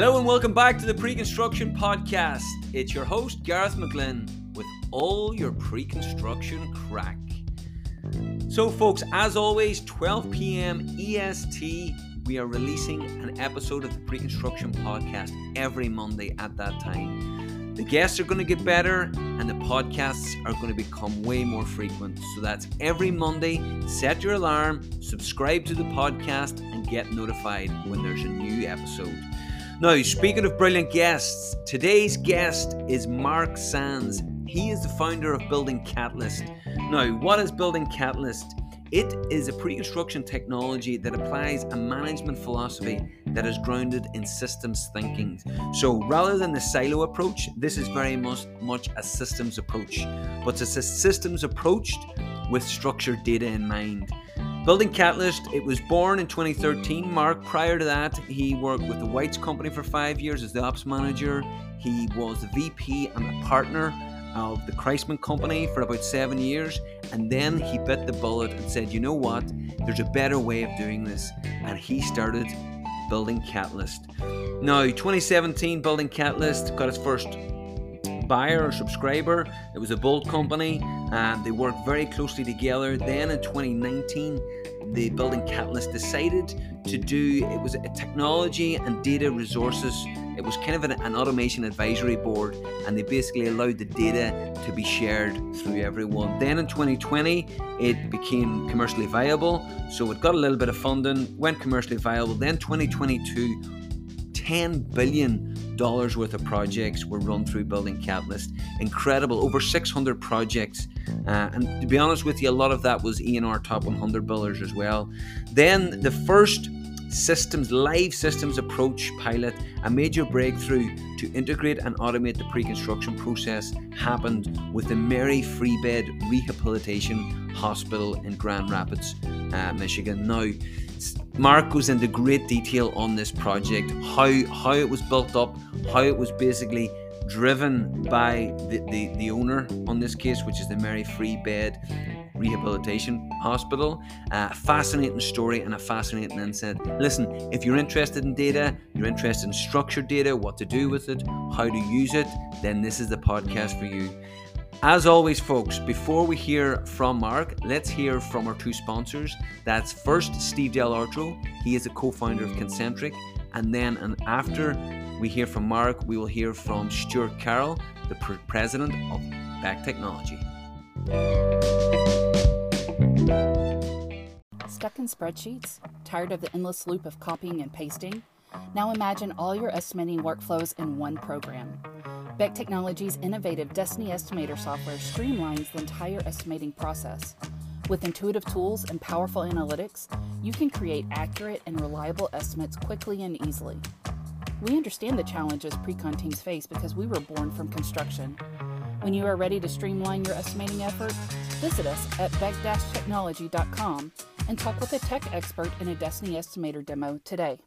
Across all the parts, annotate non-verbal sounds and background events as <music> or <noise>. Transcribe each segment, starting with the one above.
Hello and welcome back to the Pre Construction Podcast. It's your host, Gareth McGlynn, with all your pre construction crack. So, folks, as always, 12 p.m. EST, we are releasing an episode of the Pre Construction Podcast every Monday at that time. The guests are going to get better and the podcasts are going to become way more frequent. So that's every Monday. Set your alarm, subscribe to the podcast, and get notified when there's a new episode. Now, speaking of brilliant guests, today's guest is Mark Sands. He is the founder of Building Catalyst. Now, what is Building Catalyst? It is a pre construction technology that applies a management philosophy that is grounded in systems thinking. So rather than the silo approach, this is very much, much a systems approach, but it's a systems approach with structured data in mind. Building Catalyst, it was born in 2013. Mark, prior to that, he worked with the Whites Company for five years as the ops manager. He was the VP and a partner of the Christman Company for about seven years. And then he bit the bullet and said, you know what? There's a better way of doing this. And he started Building Catalyst. Now, 2017, Building Catalyst got its first buyer or subscriber. It was a Boldt company. and they worked very closely together. Then in 2019, the Building Catalyst decided to do it was a technology and data resources. It was kind of an, an automation advisory board, and they basically allowed the data to be shared through everyone. Then in 2020, it became commercially viable. So it got a little bit of funding, went commercially viable. Then 2022, 10 billion dollars worth of projects were run through Building Catalyst. Incredible, over 600 projects, uh, and to be honest with you, a lot of that was ENR top 100 builders as well. Then the first systems live systems approach pilot a major breakthrough to integrate and automate the pre-construction process happened with the mary free bed rehabilitation hospital in grand rapids uh, michigan now Mark goes into great detail on this project, how how it was built up, how it was basically driven by the, the, the owner on this case, which is the Mary Free Bed Rehabilitation Hospital. Uh, fascinating story and a fascinating insight. Listen, if you're interested in data, you're interested in structured data, what to do with it, how to use it, then this is the podcast for you. As always, folks, before we hear from Mark, let's hear from our two sponsors. That's first Steve Del Artro. He is a co founder of Concentric. And then, and after we hear from Mark, we will hear from Stuart Carroll, the president of Beck Technology. Stuck in spreadsheets? Tired of the endless loop of copying and pasting? Now imagine all your estimating workflows in one program. Beck Technologies' innovative DESTINI Estimator software streamlines the entire estimating process. With intuitive tools and powerful analytics, you can create accurate and reliable estimates quickly and easily. We understand the challenges pre-con teams face because we were born from construction. When you are ready to streamline your estimating effort, visit us at beck-technology.com and talk with a tech expert in a DESTINI Estimator demo today.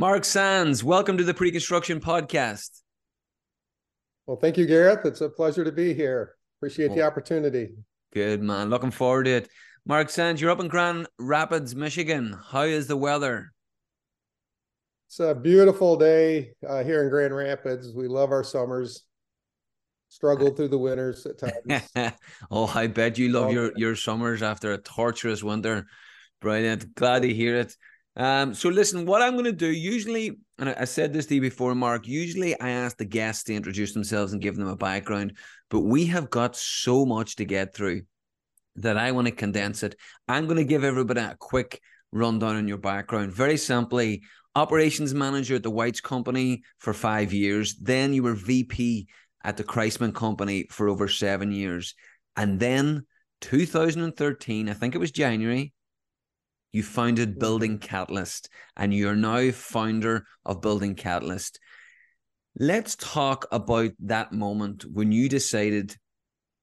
Mark Sands, welcome to the Pre Construction Podcast. Well, thank you, Gareth. It's a pleasure to be here. Appreciate the opportunity. Good, man. Looking forward to it. Mark Sands, you're up in Grand Rapids, Michigan. How is the weather? It's a beautiful day uh, here in Grand Rapids. We love our summers. Struggled through the winters at times. <laughs> oh, I bet you love your, your summers after a torturous winter. Brilliant. Glad to hear it. Um, so listen, what I'm going to do usually, and I said this to you before, Mark. Usually, I ask the guests to introduce themselves and give them a background, but we have got so much to get through that I want to condense it. I'm going to give everybody a quick rundown on your background. Very simply, operations manager at the Whites Company for five years. Then you were VP at the Christman Company for over seven years, and then 2013, I think it was January, you founded mm-hmm. Building Catalyst and you're now founder of Building Catalyst. Let's talk about that moment when you decided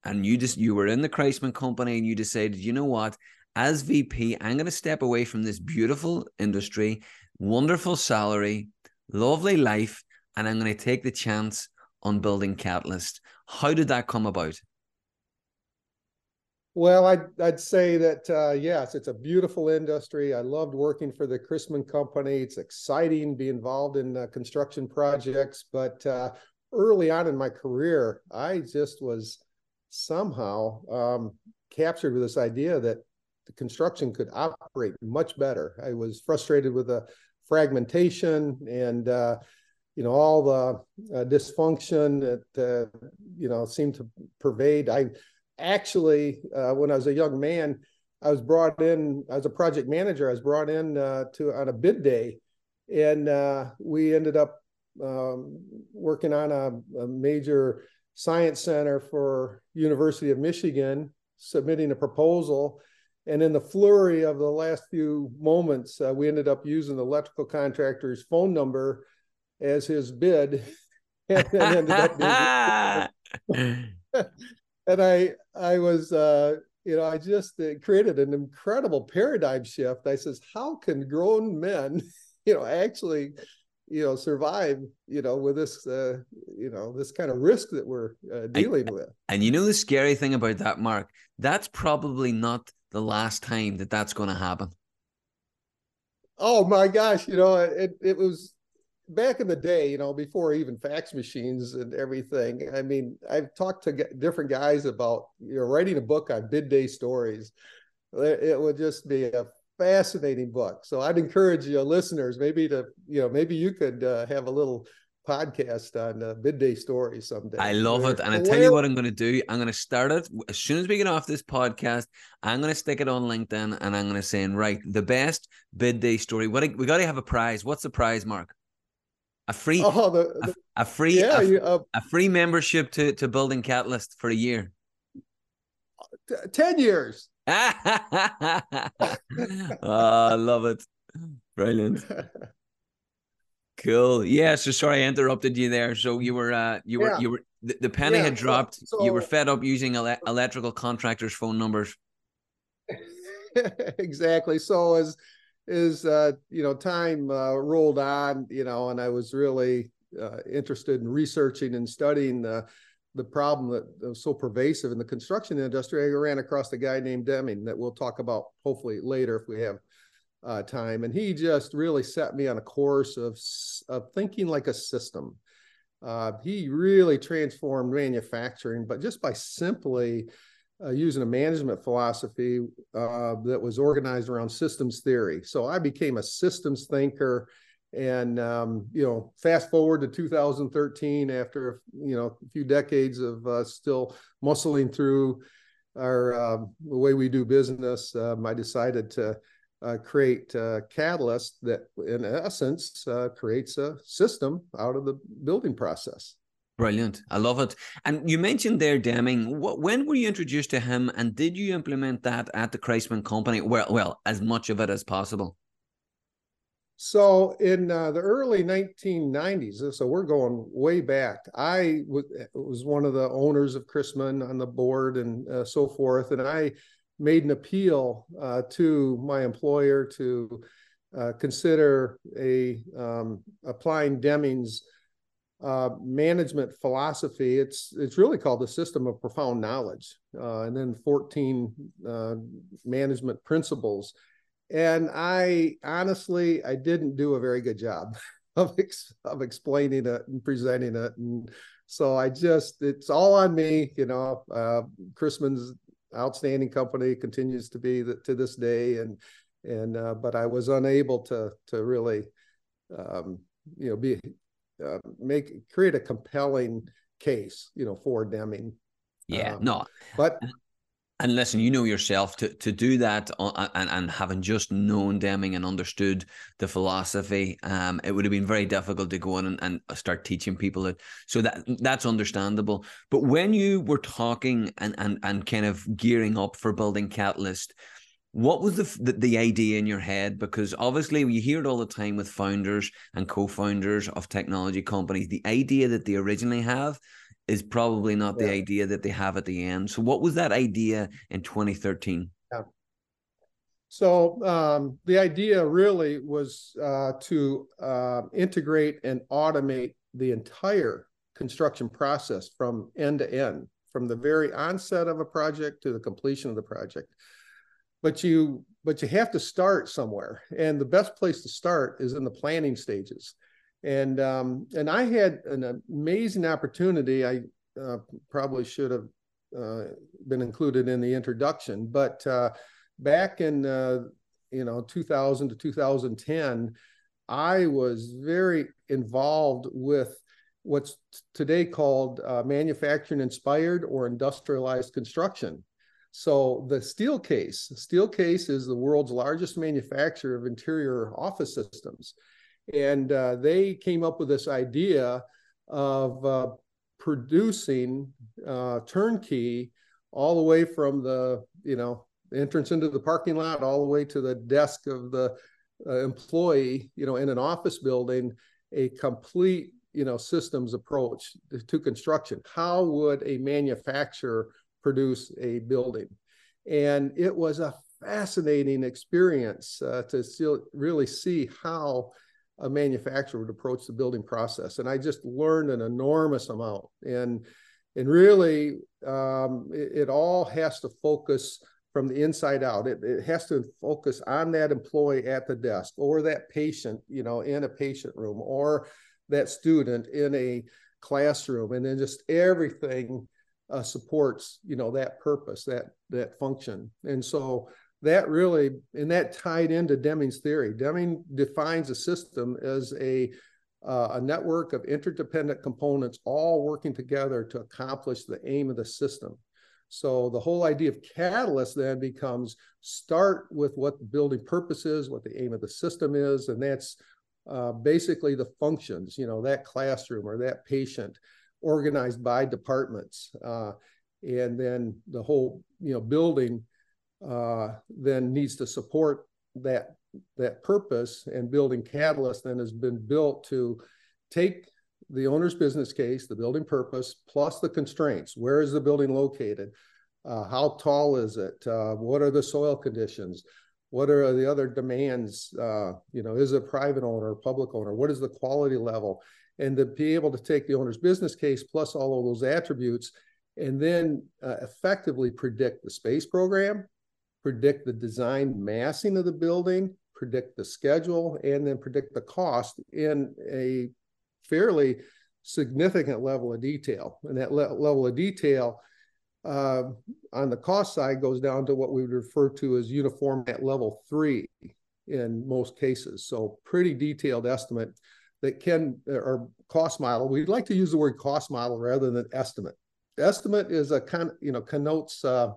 and you just you were in the Christman company and you decided, you know what, as VP, I'm going to step away from this beautiful industry, wonderful salary, lovely life, and I'm going to take the chance on building Catalyst. How did that come about? Well, I'd, I'd say that, uh, yes, it's a beautiful industry. I loved working for the Christman Company. It's exciting to be involved in uh, construction projects. But uh, early on in my career, I just was somehow um, captured with this idea that the construction could operate much better. I was frustrated with the fragmentation and uh, you know all the uh, dysfunction that uh, you know seemed to pervade. I actually, uh, when I was a young man, I was brought in as a project manager. I was brought in uh, to on a bid day, and uh, we ended up um, working on a, a, major science center for University of Michigan, submitting a proposal. And in the flurry of the last few moments, uh, we ended up using the electrical contractor's phone number as his bid, <laughs> and ended up being. <laughs> <laughs> and I I was uh, you know I just created an incredible paradigm shift. I says, how can grown men, <laughs> you know, actually, you know, survive, you know, with this, uh, you know, this kind of risk that we're uh, dealing and, with. And you know the scary thing about that, Mark, that's probably not the last time that that's going to happen. Oh my gosh, you know, it it was back in the day, you know, before even fax machines and everything, I mean, I've talked to different guys about you know writing a book on bid day stories. It would just be a fascinating book. So I'd encourage you listeners maybe to you know maybe you could uh, have a little podcast on uh, bid day stories someday. I love it, and I tell you what I'm going to do. I'm going to start it as soon as we get off this podcast. I'm going to stick it on LinkedIn, and I'm going to say, right, the best bid day story. What we got to have a prize. What's the prize, Mark? A free oh, the, the, a, a, free yeah, a, you, uh, a, free membership to to building catalyst for a year. 10 years. <laughs> Oh i love it. Brilliant. <laughs> Cool. Yeah so sorry i interrupted you there. So you were uh you were yeah. you were the, the penny yeah, had dropped. so, so, you were fed up using ele- electrical contractors phone numbers. <laughs> Exactly. So as is uh, you know time uh, rolled on you know and i was really uh, interested in researching and studying the the problem that was so pervasive in the construction industry. I ran across a guy named deming that we'll talk about hopefully later if we have uh, time. And he just really set me on a course of of thinking like a system. Uh, he really transformed manufacturing but just by simply uh, using a management philosophy uh, that was organized around systems theory. So I became a systems thinker. And um, you know, fast forward to 2013, after you know a few decades of uh, still muscling through our um, the way we do business, um, I decided to uh, create uh, Catalyst that, in essence, uh, creates a system out of the building process. Brilliant. I love it. And you mentioned there Deming. When were you introduced to him and did you implement that at the Christman company? Well, well, as much of it as possible. So in uh, the early 1990s, so we're going way back. I was, was one of the owners of Christman on the board and uh, so forth, and I made an appeal uh, to my employer to uh, consider a um, applying Deming's uh, management philosophy. It's it's really called the system of profound knowledge, uh, and then 14 uh, management principles. And I honestly, I didn't do a very good job <laughs> of ex- of explaining it and presenting it, and so I just it's all on me. You know, uh, Christman's outstanding company continues to be the, to this day, and and uh, but I was unable to to really um, you know be uh, make create a compelling case, you know, for Deming. Yeah, um, no, but and listen, you know yourself to to do that and and having just known Deming and understood the philosophy, um, it would have been very difficult to go in and, and start teaching people it. So that that's understandable. But when you were talking and and and kind of gearing up for building Catalyst, what was the, the, the idea in your head? Because obviously you hear it all the time with founders and co-founders of technology companies. The idea that they originally have is probably not yeah. the idea that they have at the end. So what was that idea in 2013? Yeah. So um, the idea really was uh, to uh, integrate and automate the entire construction process from end to end from the very onset of a project to the completion of the project. But you but you have to start somewhere, and the best place to start is in the planning stages. And um, and I had an amazing opportunity. I uh, probably should have uh, been included in the introduction, but uh, back in uh, you know 2000 to 2010, I was very involved with what's today called uh, manufacturing inspired or industrialized construction. So the Steelcase, Steelcase is the world's largest manufacturer of interior office systems. And uh, they came up with this idea of uh, producing uh, turnkey all the way from the, you know, entrance into the parking lot all the way to the desk of the uh, employee, you know, in an office building, a complete you know systems approach to construction how would a manufacturer produce a building. And it was a fascinating experience uh, to really see how a manufacturer would approach the building process. And i just learned an enormous amount. And and really um, it, it, all has to focus from the inside out. It, it has to focus on that employee at the desk or that patient you know in a patient room or that student in a classroom. And then just everything uh, supports you know that purpose that that function. And so that really and that tied into deming's theory. Deming defines a system as a uh, a network of interdependent components all working together to accomplish the aim of the system. So the whole idea of catalyst then becomes start with what the building purpose is what the aim of the system is and that's uh, basically the functions, you know, that classroom or that patient organized by departments. Uh, and then the whole, you know, building uh, then needs to support that that purpose and building catalyst then has been built to take the owner's business case, the building purpose, plus the constraints. Where is the building located? Uh, how tall is it? Uh, what are the soil conditions? What are the other demands? Uh, you know, is it private owner or public owner? What is the quality level? And to be able to take the owner's business case plus all of those attributes and then uh, effectively predict the space program, predict the design massing of the building, predict the schedule, and then predict the cost in a fairly significant level of detail. And that le- level of detail uh, on the cost side goes down to what we would refer to as uniformat level three in most cases. So pretty detailed estimate that can or cost model. We'd like to use the word cost model rather than estimate. Estimate is a kind you know connotes uh,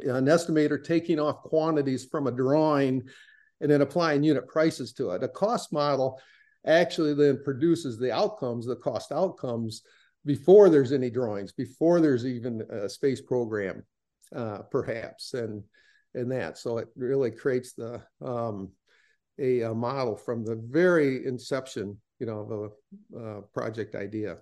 an estimator taking off quantities from a drawing and then applying unit prices to it. A cost model actually then produces the outcomes, the cost outcomes before there's any drawings, before there's even a space program, uh, perhaps, and and that. So it really creates the um, a, a, model from the very inception, you know, of a uh, project idea.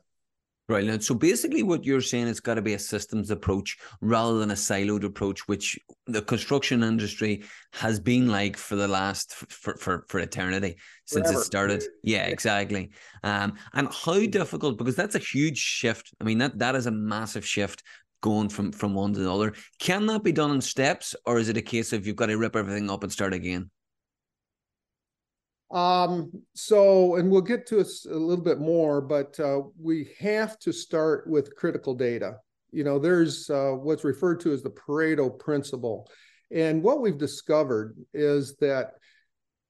Brilliant. So basically, what you're saying it's got to be a systems approach rather than a siloed approach, which the construction industry has been like for the last for for, for eternity since Forever. it started. Yeah, exactly. Um, and how difficult because that's a huge shift. I mean that that is a massive shift going from from one to the other. Can that be done in steps, or is it a case of you've got to rip everything up and start again? Um, so, and we'll get to a little bit more, but uh, we have to start with critical data. You know, there's uh, what's referred to as the Pareto principle. And what we've discovered is that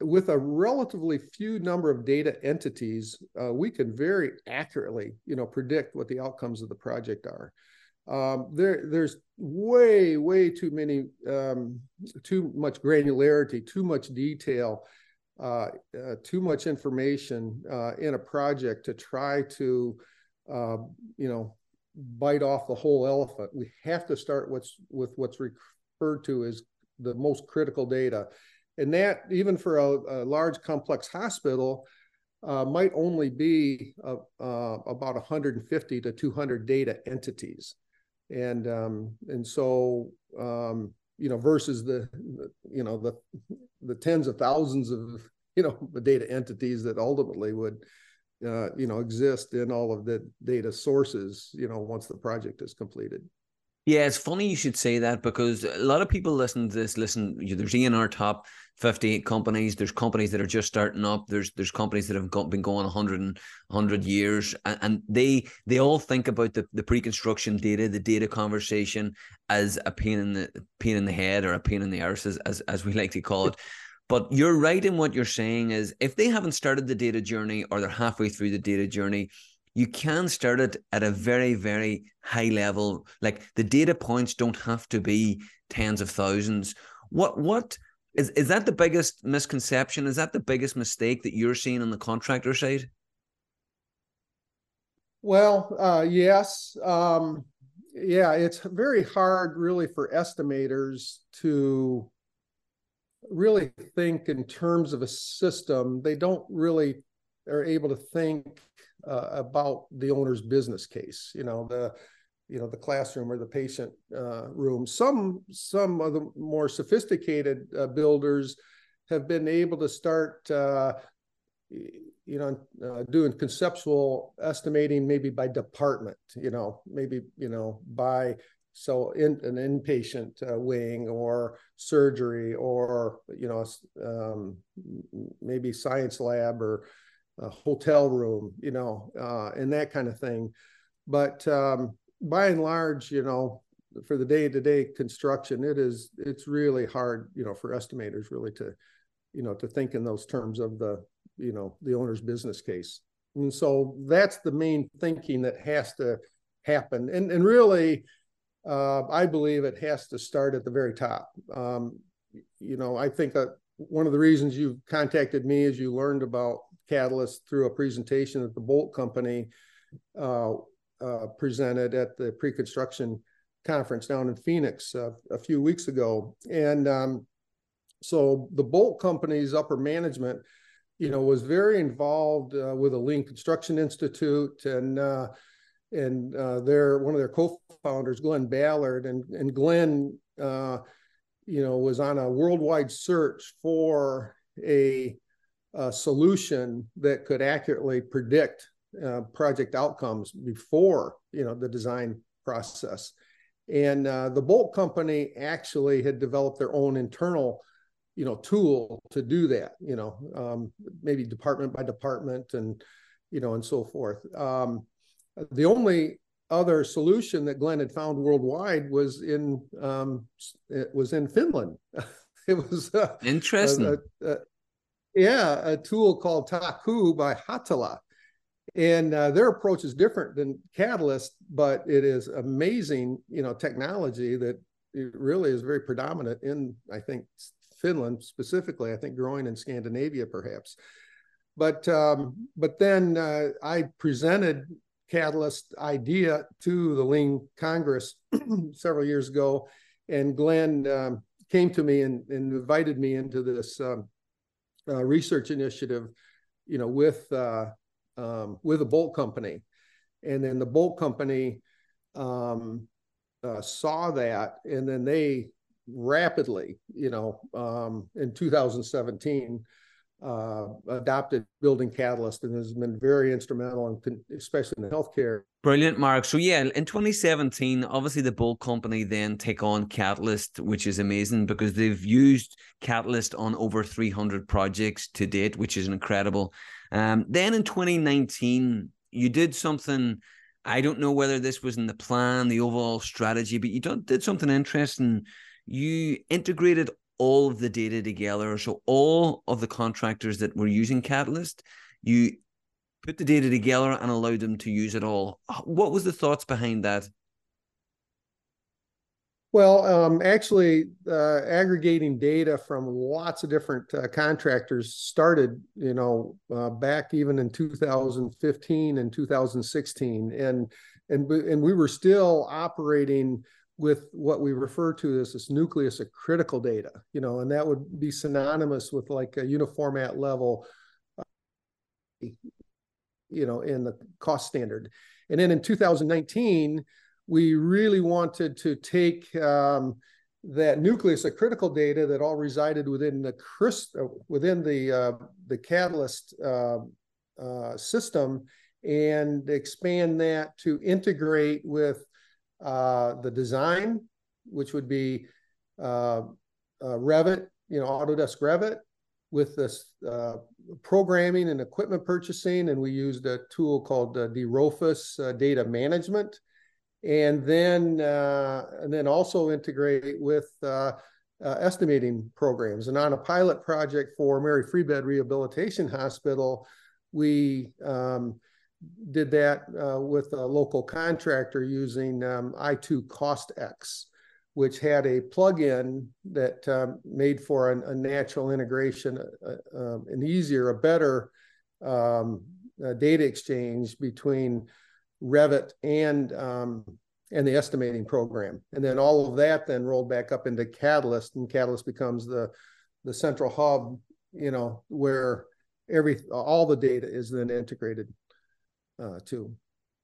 with a relatively few number of data entities, uh, we can very accurately, you know, predict what the outcomes of the project are. Um, there, there's way, way too many, um, too much granularity, too much detail uh, uh, too much information uh, in a project to try to, uh, you know, bite off the whole elephant. We have to start what's with what's referred to as the most critical data, and that even for a, a large complex hospital. Uh, might only be about 150 to 200 data entities, and um, and so um, you know versus the, you know the the tens of thousands of you know the <laughs> data entities that ultimately would uh, you know exist in all of the data sources you know once the project is completed yeah, it's funny you should say that because a lot of people listen to this. Listen, there's ENR top 58 companies. There's companies that are just starting up. There's there's companies that have been going 100 and 100 years, and, and they they all think about the, the pre-construction data, the data conversation, as a pain in the pain in the head or a pain in the arse, as as, as we like to call it. But you're right in what you're saying is if they haven't started the data journey or they're halfway through the data journey, you can start it at a very, very high level. Like the data points don't have to be tens of thousands. What what is is that the biggest misconception? Is that the biggest mistake that you're seeing on the contractor side? Well, uh, yes. Um, yeah, it's very hard really for estimators to really think in terms of a system. They don't really are able to think uh, about the owner's business case. You know the you know the classroom or the patient uh, room. Some some of the more sophisticated uh, builders have been able to start uh, you know uh, doing conceptual estimating maybe by department. You know maybe you know by so in an inpatient uh, wing or surgery or you know um, maybe science lab or a hotel room, you know, uh, and that kind of thing. But um, by and large, you know, for the day-to-day construction, it is it's really hard, you know, for estimators really to, you know, to think in those terms of the, you know, the owner's business case. And so that's the main thinking that has to happen. And and really, uh, I believe it has to start at the very top. Um, you know, I think that one of the reasons you contacted me is you learned about Catalyst through a presentation that the Boldt Company uh, uh, presented at the pre-construction conference down in Phoenix uh, a few weeks ago. And um, so the Boldt Company's upper management, you know, was very involved uh, with the Lean Construction Institute and uh, and uh, their one of their co-founders, Glenn Ballard, and and Glenn, you know, was on a worldwide search for a a solution that could accurately predict uh, project outcomes before you know the design process. And uh, the Boldt company actually had developed their own internal you know tool to do that you know um, maybe department by department and you know and so forth. Um, the only other solution that glenn had found worldwide was in um, it was in finland. <laughs> It was uh, interesting. a, a, yeah, a tool called Taku by Haahtela. And uh, their approach is different than Catalyst, but it is amazing, you know, technology that really is very predominant in, I think, Finland specifically. I think growing in Scandinavia, perhaps. But um, but then uh, I presented Catalyst idea to the Lean Congress <clears throat> several years ago, and Glenn um, came to me and, and, invited me into this um, uh, research initiative, you know, with uh, um, with a Boldt company, and then the Boldt company um, uh, saw that, and then they rapidly, you know, um, in 2017 uh, adopted Building Catalyst and has been very instrumental, in, especially in healthcare. Brilliant, Mark. So yeah, in 2017, obviously the Boldt company then take on Catalyst, which is amazing because they've used Catalyst on over 300 projects to date, which is incredible. Um, then in 2019, you did something. I don't know whether this was in the plan, the overall strategy, but you did something interesting. You integrated all of the data together. So all of the contractors that were using Catalyst, you put the data together and allowed them to use it all. What was the thoughts behind that? Well, um, actually, uh, aggregating data from lots of different uh, contractors started, you know, uh, back even in 2015 and 2016, and and and we were still operating with what we refer to as this nucleus of critical data, you know, and that would be synonymous with like a uniformat level, you know, in the cost standard. And then in 2019, we really wanted to take um, that nucleus of critical data that all resided within the within the uh, the catalyst uh, uh, system and expand that to integrate with uh, the design, which would be uh, uh, Revit, you know, Autodesk Revit, with this uh, programming and equipment purchasing, and we used a tool called uh, dRofus uh, Data Management, and then and then also integrate with uh, estimating programs. And on a pilot project for Mary Free Bed Rehabilitation Hospital, we um, did that uh, with a local contractor using um, i2 CostX, which had a plug-in that um, made for an, a natural integration, uh, uh, an easier, a better um, uh, data exchange between Revit and um, and the estimating program. And then all of that then rolled back up into Catalyst, and Catalyst becomes the the central hub, you know, where every all the data is then integrated uh, too.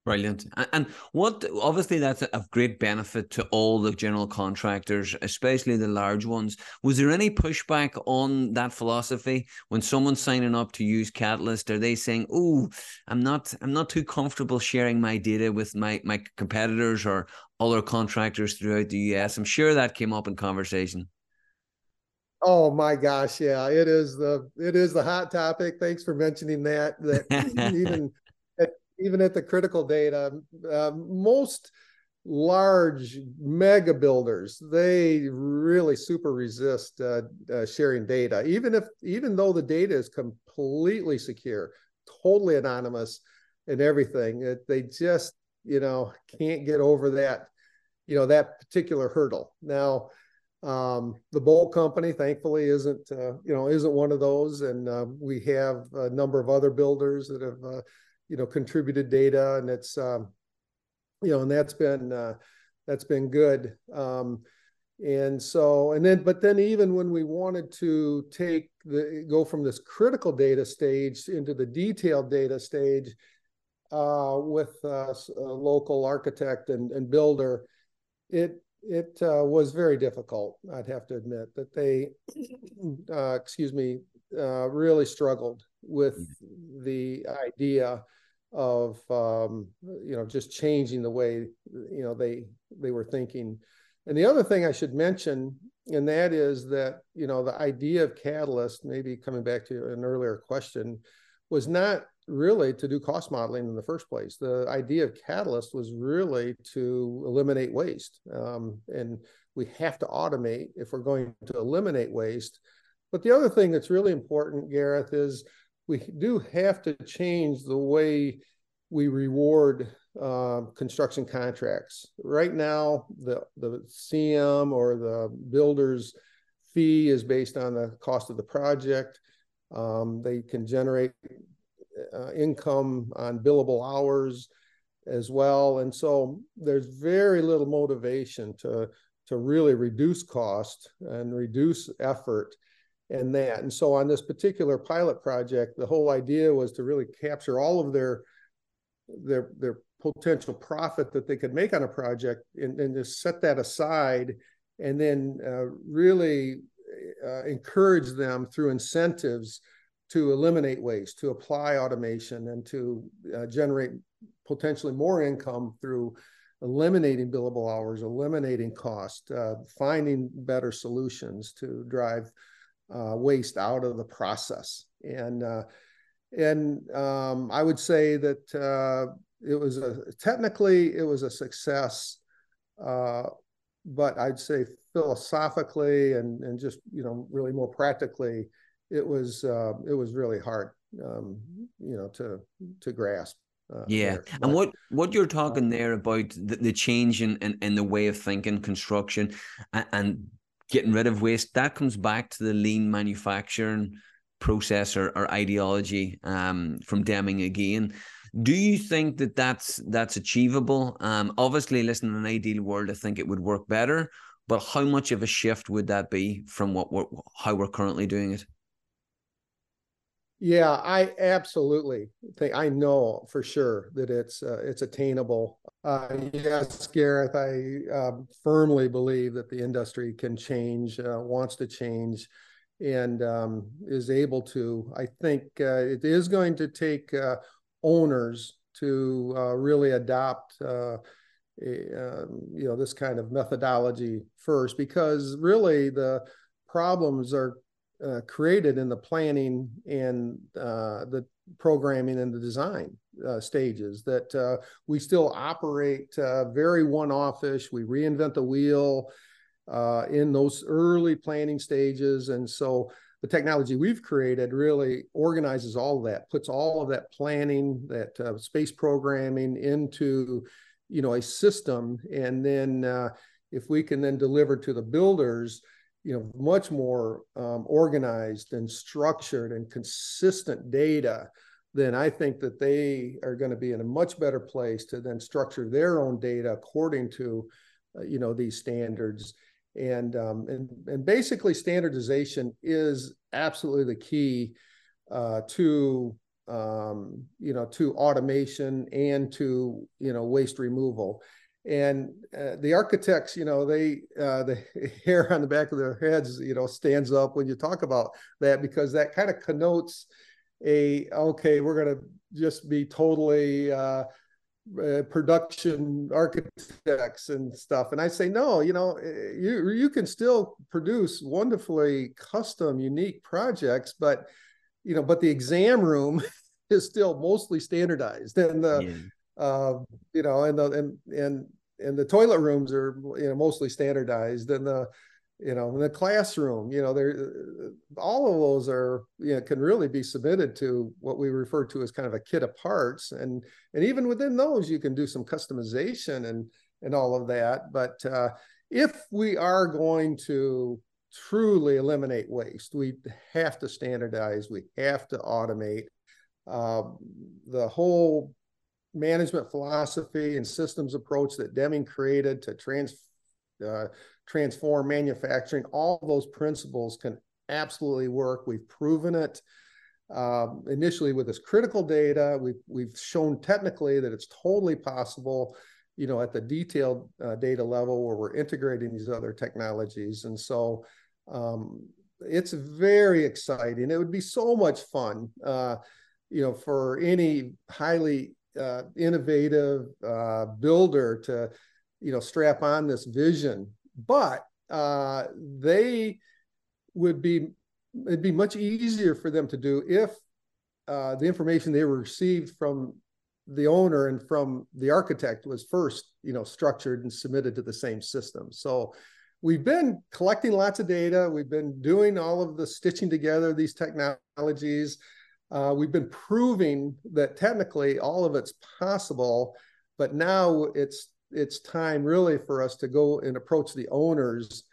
Brilliant. And what obviously that's of great benefit to all the general contractors, especially the large ones. Was there any pushback on that philosophy when someone's signing up to use Catalyst? Are they saying, "Oh, I'm not, I'm not too comfortable sharing my data with my my competitors or other contractors throughout the US"? I'm sure that came up in conversation. Oh my gosh, yeah, it is the it is the hot topic. Thanks for mentioning that. That <laughs> even even at the critical data, uh, most large mega builders they really super resist uh, uh, sharing data. Even if even though the data is completely secure totally anonymous and everything it, they just you know can't get over that you know that particular hurdle. Now um, the Boldt company thankfully isn't uh, you know isn't one of those. And uh, we have a number of other builders that have uh, you know contributed data and it's um, you know and that's been uh, that's been good um, and so and then but then even when we wanted to take the go from this critical data stage into the detailed data stage uh, with uh, a local architect and, and builder it it uh, was very difficult i'd have to admit that they uh, excuse me uh, really struggled with mm-hmm. the idea of um, you know just changing the way you know they they were thinking. And the other thing I should mention, and that is that you know the idea of Catalyst, maybe coming back to an earlier question, was not really to do cost modeling in the first place. The idea of Catalyst was really to eliminate waste, um, and we have to automate if we're going to eliminate waste. But the other thing that's really important, Gareth, is we do have to change the way we reward uh, construction contracts. Right now, the the CM or the builder's fee is based on the cost of the project. Um, they can generate uh, income on billable hours as well, and so there's very little motivation to to really reduce cost and reduce effort and that. And so on this particular pilot project, the whole idea was to really capture all of their their their potential profit that they could make on a project and, and just set that aside and then uh, really uh, encourage them through incentives to eliminate waste, to apply automation, and to uh, generate potentially more income through eliminating billable hours, eliminating cost, uh, finding better solutions to drive uh, waste out of the process. And uh, and um, I would say that uh, it was a technically it was a success, uh, but I'd say philosophically and and just you know really more practically, it was uh, it was really hard, um, you know, to to grasp. Uh, yeah, there. and what what you're talking uh, there about the, the change in, in, in the way of thinking construction and, and getting rid of waste that comes back to the lean manufacturing process or, or ideology um, from Deming again. Do you think that that's that's achievable? Um, obviously, listen, in an ideal world, I think it would work better. But how much of a shift would that be from what we're, how we're currently doing it? Yeah, I absolutely think I know for sure that it's uh, it's attainable. Uh, yes, Gareth, I uh, firmly believe that the industry can change, uh, wants to change, and um, is able to. I think uh, it is going to take uh, owners to uh, really adopt. Um, you know this kind of methodology first because really the problems are uh, created in the planning and uh, the programming and the design uh, stages that uh, we still operate uh, very one-offish. We reinvent the wheel uh, in those early planning stages, and so the technology we've created really organizes all of that, puts all of that planning, that space programming into you know a system, and then if we can then deliver to the builders you know much more um, organized and structured and consistent data then I think that they are going to be in a much better place to then structure their own data according to, uh, you know, these standards. And, um, and and basically, standardization is absolutely the key uh, to um, you know to automation and to you know waste removal. And uh, the architects, you know, they uh, the <laughs> hair on the back of their heads, you know, stands up when you talk about that because that kind of connotes a okay we're going to just be totally uh, uh, production architects and stuff and i say no you know eh, you you can still produce wonderfully custom unique projects but you know but the exam room <laughs> is still mostly standardized and the yeah. Uh, you know and the and and and the toilet rooms are you know mostly standardized and the you know, in the classroom, you know, there, all of those are, you know, can really be submitted to what we refer to as kind of a kit of parts. And, and even within those, you can do some customization and, and all of that. But uh, if we are going to truly eliminate waste, we have to standardize, we have to automate. Uh, the whole management philosophy and systems approach that Deming created to trans, uh, transform manufacturing. All those principles can absolutely work. We've proven it. Um, initially with this critical data, we've we've shown technically that it's totally possible, you know, at the detailed uh, data level where we're integrating these other technologies, and so um, it's very exciting. It would be so much fun, uh, you know, for any highly uh, innovative uh, builder to, you know, strap on this vision. But uh, they would be it'd be much easier for them to do if uh, the information they received from the owner and from the architect was first you know structured and submitted to the same system. So we've been collecting lots of data. We've been doing all of the stitching together these technologies uh, we've been proving that technically all of it's possible but now it's it's time really for us to go and approach the owners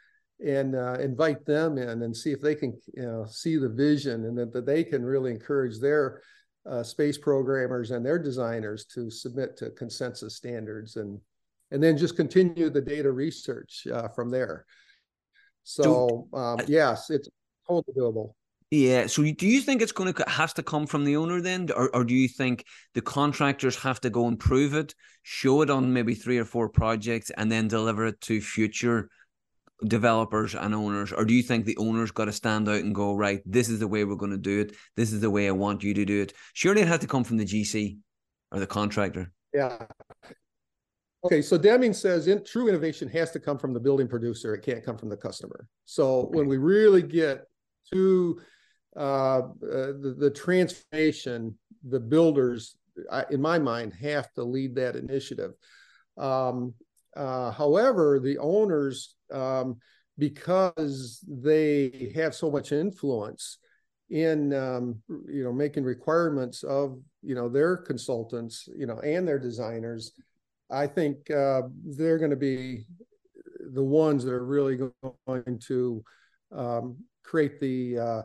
and uh, invite them in and see if they can you know, see the vision and that, that they can really encourage their uh, space programmers and their designers to submit to consensus standards and and then just continue the data research uh, from there. So um, yes, it's totally doable. Yeah. So do you think it's going to has to come from the owner then, or or do you think the contractors have to go and prove it, show it on maybe three or four projects, and then deliver it to future developers and owners, or do you think the owners got to stand out and go right? This is the way we're going to do it. This is the way I want you to do it. Surely it has to come from the GC or the contractor. Yeah. Okay, so Deming says in, true innovation has to come from the building producer. It can't come from the customer. So okay. when we really get to uh, the, the transformation, the builders, I, in my mind, have to lead that initiative. Um, uh, however, the owners, um, because they have so much influence in um, you know making requirements of you know their consultants, you know, and their designers, I think uh, they're going to be the ones that are really going to um, create the uh,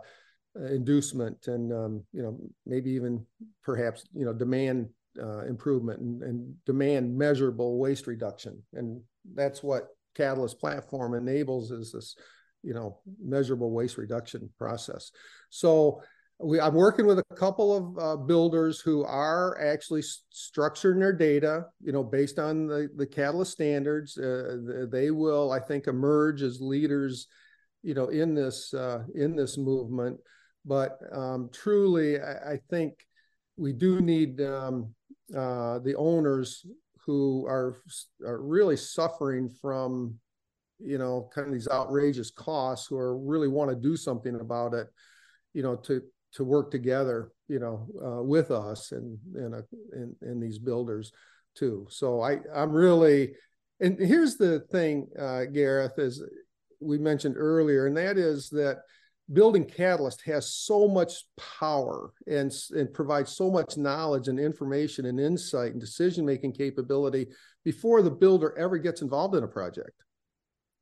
inducement and um, you know maybe even perhaps you know demand uh, improvement and, and, demand measurable waste reduction. And that's what catalyst platform enables is this you know measurable waste reduction process. So we, i'm working with a couple of uh, builders who are actually structuring their data you know based on the, the catalyst standards. Uh, they will i think emerge as leaders you know, in this uh, in this movement. But um, truly, I, I, think we do need um, uh, the owners who are are really suffering from, you know, kind of these outrageous costs, who are really want to do something about it, you know, to to work together, you know, uh, with us and and, uh, and and these builders too. So I I'm really, and here's the thing, uh, Gareth, is we mentioned earlier, and that is that building catalyst has so much power and, and provides so much knowledge and information and insight and decision making capability before the builder ever gets involved in a project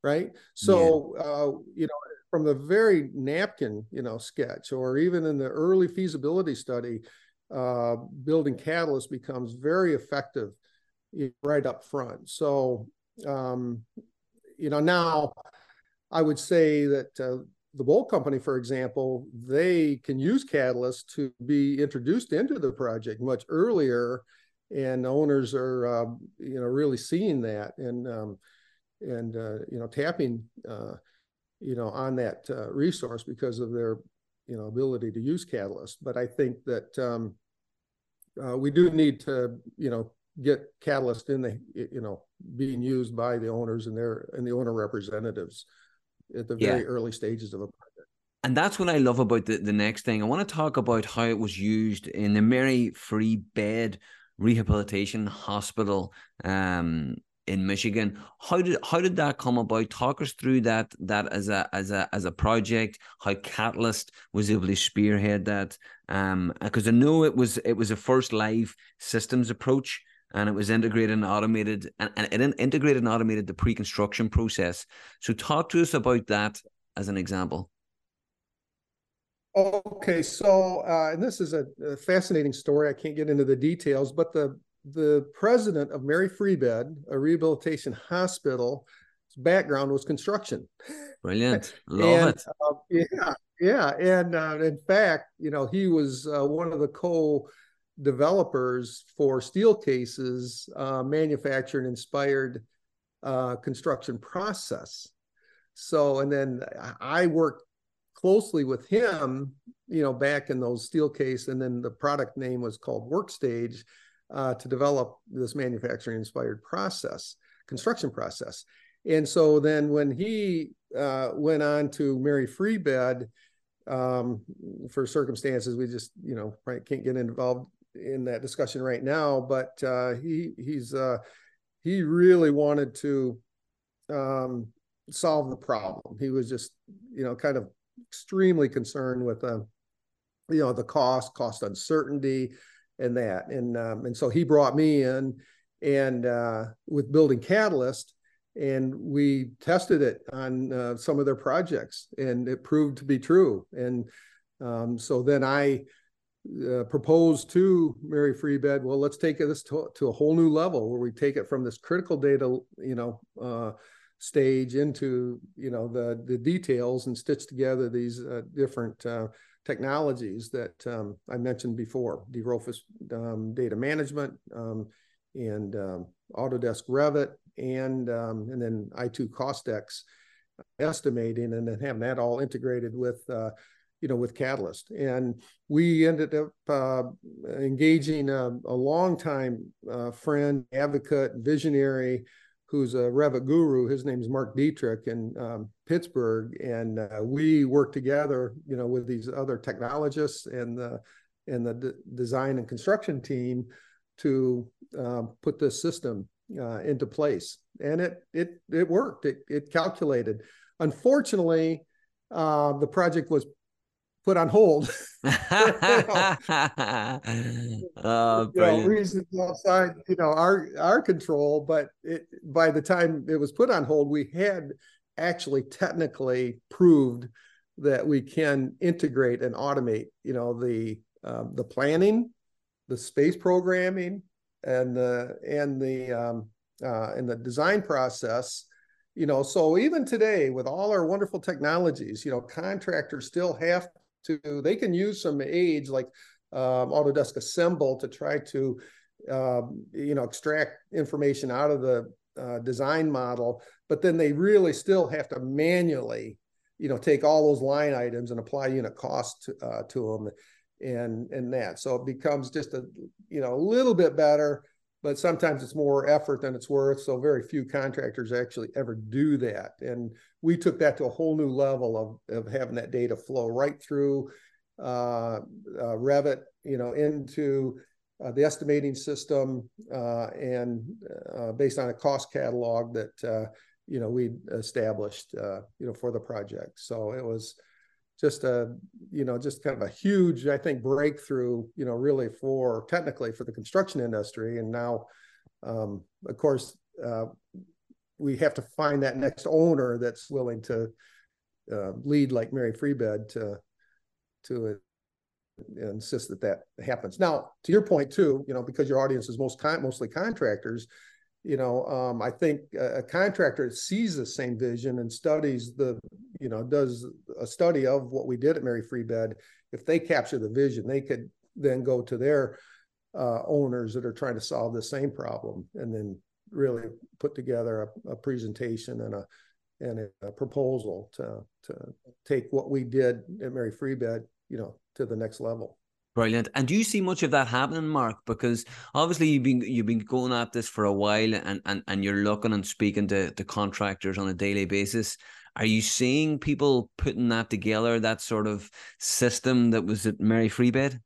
right so yeah. uh, you know from the very napkin you know sketch or even in the early feasibility study uh, building catalyst becomes very effective right up front so um, you know now i would say that uh, the Boldt Company, for example, they can use Catalyst to be introduced into the project much earlier, and owners are uh, you know really seeing that and um, and uh, you know tapping uh, you know on that uh, resource because of their you know ability to use Catalyst. But I think that um, uh, we do need to you know get Catalyst in the you know being used by the owners and their and the owner representatives at the very yeah. early stages of a project. And that's what I love about the, the next thing. I want to talk about how it was used in the Mary Free Bed Rehabilitation Hospital um, in Michigan. How did how did that come about? Talk us through that that as a as a as a project. How Catalyst was able to spearhead that. Um, because I know it was it was a first live systems approach and it was integrated and automated and, and it integrated and automated the pre-construction process. So talk to us about that as an example. Okay so uh, and this is a, a, fascinating story. I can't get into the details but the the president of mary free bed a rehabilitation hospital background was construction. Brilliant. <laughs> Love and, it. uh, yeah yeah and uh, in fact you know he was uh, one of the co developers for Steelcase's uh, manufactured inspired uh, construction process. So, and then I worked closely with him, you know, back in those Steelcase, and then the product name was called Workstage uh, to develop this manufacturing inspired process, construction process. And so then when he uh, went on to Mary Free Bed, um, for circumstances we just, you know, can't get involved in that discussion right now, but uh, he he's uh, he really wanted to um, solve the problem. He was just you know kind of extremely concerned with uh, you know the cost, cost uncertainty, and that, and um, and so he brought me in and uh, with building Catalyst, and we tested it on uh, some of their projects, and it proved to be true. And um, so then I uh, proposed to Mary Free Bed, well, let's take this to, to, a whole new level where we take it from this critical data, you know, uh, stage into, you know, the the details and stitch together these uh, different uh, technologies that um, I mentioned before, dRofus um, data management um, and um, Autodesk Revit and um, and then i2 CostX estimating and then having that all integrated with uh, you know, with Catalyst. And we ended up uh, engaging a, a longtime uh, friend, advocate, visionary, who's a Revit guru. His name is Mark Dietrich in um, Pittsburgh, and uh, we worked together, you know, with these other technologists and the and the d- design and construction team to um, put this system uh, into place. And it it it worked. It it calculated. Unfortunately, uh, the project was put on hold. <laughs> oh, you know, reasons outside, you know, our our control. But it, by the time it was put on hold, we had actually technically proved that we can integrate and automate, you know, the um, the planning, the space programming, and the and the um, uh, and the design process you know so even today with all our wonderful technologies you know contractors still have to they can use some aids like um, Autodesk Assemble to try to um, you know extract information out of the uh, design model, but then they really still have to manually you know take all those line items and apply unit cost to, uh, to them and and that. So it becomes just a you know a little bit better but sometimes it's more effort than it's worth. So very few contractors actually ever do that. And we took that to a whole new level of, of having that data flow right through uh, uh, revit you know into uh, the estimating system uh, and uh, based on a cost catalog that uh, you know we established you know for the project. So it was just a you know just kind of a huge i think breakthrough you know really for technically for the construction industry. And now um, of course we have to find that next owner that's willing to uh, lead like mary Free Bed to to insist that that happens now to your point too you know because your audience is most con- mostly contractors you know um, i think a, a contractor sees the same vision and studies the you know does a study of what we did at mary Free Bed. if they capture the vision they could then go to their uh, owners that are trying to solve the same problem and then really put together a, a presentation and a and a, proposal to to take what we did at mary free bed you know to the next level Brilliant. And do you see much of that happening, Mark? Because obviously you've been you've been going at this for a while and and, and you're looking and speaking to, the contractors on a daily basis. Are you seeing people putting that together, that sort of system that was at Mary Free Bed?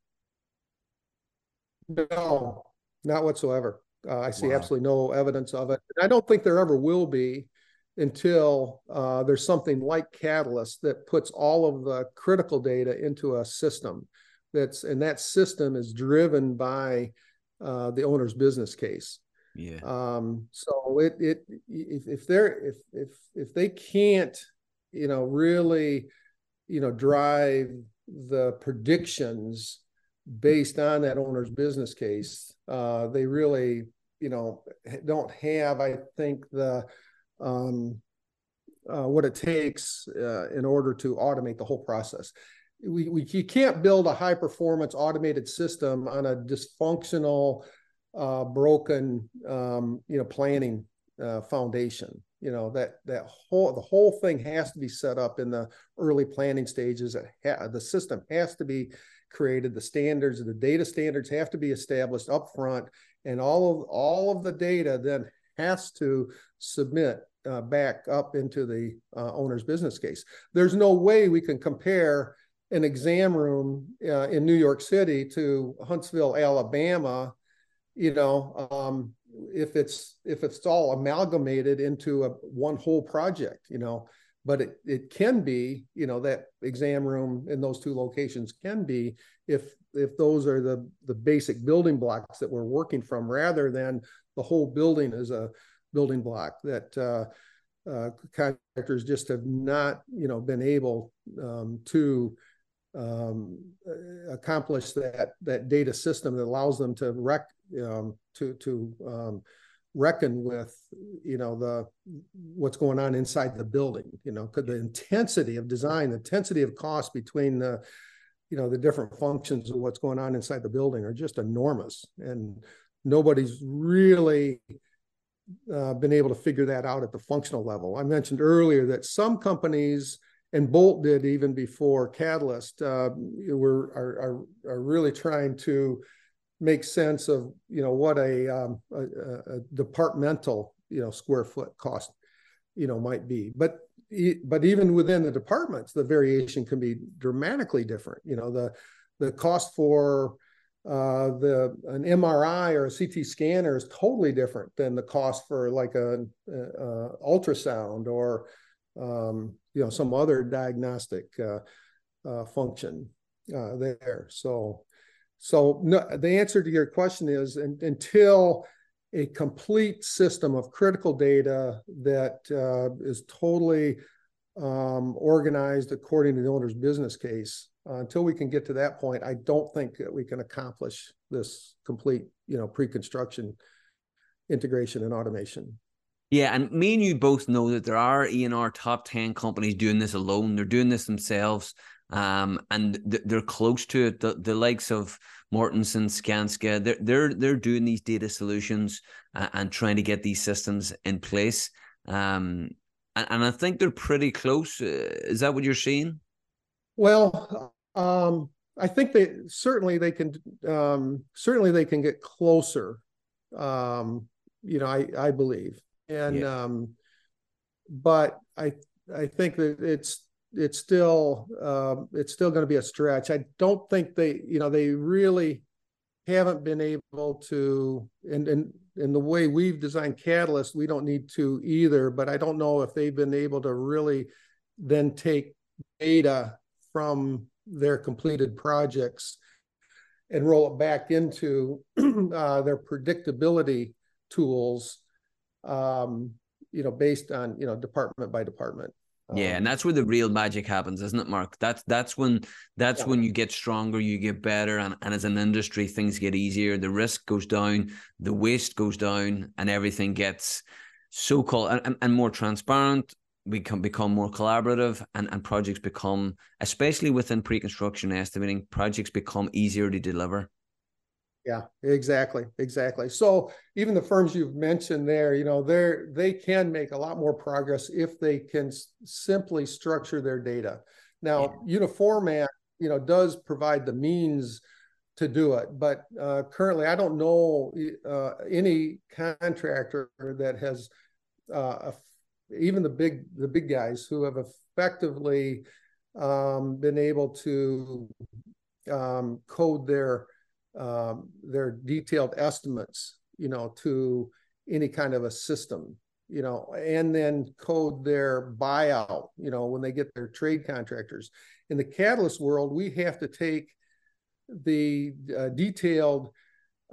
No, not whatsoever. Uh, I see wow. absolutely no evidence of it. I don't think there ever will be until uh, there's something like Catalyst that puts all of the critical data into a system that's and that system is driven by uh, the owner's business case. Yeah. Um, so it it if, if they're if if if they can't, you know, really, you know, drive the predictions based on that owner's business case, uh, they really, you know, don't have, I think, the um, uh, what it takes uh, in order to automate the whole process. We, we you can't build a high performance automated system on a dysfunctional uh, broken um, you know planning uh, foundation. You know that that whole the whole thing has to be set up in the early planning stages. Ha- the system has to be created. The standards the data standards have to be established up front and all of all of the data then has to submit uh, back up into the uh, owner's business case. There's no way we can compare an exam room uh, in New York City to Huntsville, Alabama, you know, um, if it's if it's all amalgamated into a one whole project, you know, but it it can be, you know, that exam room in those two locations can be if if those are the the basic building blocks that we're working from, rather than the whole building is a building block that. Uh, uh, contractors just have not, you know, been able um, to um, accomplish that that data system that allows them to rec um, to to um, reckon with you know the what's going on inside the building you know because the intensity of design the intensity of cost between the you know the different functions of what's going on inside the building are just enormous and nobody's really uh, been able to figure that out at the functional level i mentioned earlier that some companies and Boldt did even before Catalyst. Uh, we're are, are, are really trying to make sense of you know what a, um, a, a, departmental you know square foot cost you know might be, but but even within the departments, the variation can be dramatically different. You know the the cost for uh, the an MRI or a CT scanner is totally different than the cost for like a, a ultrasound or um, you know some other diagnostic uh, uh, function uh, there. So, so no, the answer to your question is in, until a complete system of critical data that uh, is totally um, organized according to the owner's business case. Uh, until we can get to that point, I don't think that we can accomplish this complete, you know, pre-construction integration and automation. Yeah, and me and you both know that there are ENR top 10 companies doing this alone. They're doing this themselves. Um, and th- they're close to it. The, the likes of Mortenson, Skanska, they're they're they're doing these data solutions uh, and trying to get these systems in place. Um, and, and I think they're pretty close. Uh, is that what you're seeing? Well, um, I think they certainly they can um, certainly they can get closer. Um, you know, I I believe, and yeah. um, but I I think that it's it's still uh, it's still going to be a stretch. I don't think they you know they really haven't been able to and and in the way we've designed Catalyst, we don't need to either. But I don't know if they've been able to really then take data from their completed projects and roll it back into <clears throat> uh, their predictability tools, um, you know, based on you know department by department. Yeah, um, and that's where the real magic happens, isn't it, Mark? That's that's when that's yeah. when you get stronger, you get better, and, and as an industry, things get easier. The risk goes down, the waste goes down, and everything gets so called and, and more transparent. We can become more collaborative, and, and projects become, especially within pre-construction estimating, projects become easier to deliver. Yeah, exactly, exactly. So even the firms you've mentioned there, you know, they're they can make a lot more progress if they can s- simply structure their data. Now, yeah. Uniformat, you know, does provide the means to do it, but uh, currently, I don't know uh, any contractor that has uh, even the big the big guys who have effectively um, been able to um, code their um, their detailed estimates, you know, to any kind of a system, you know, and then code their buyout, you know, when they get their trade contractors. In the catalyst world, we have to take the uh, detailed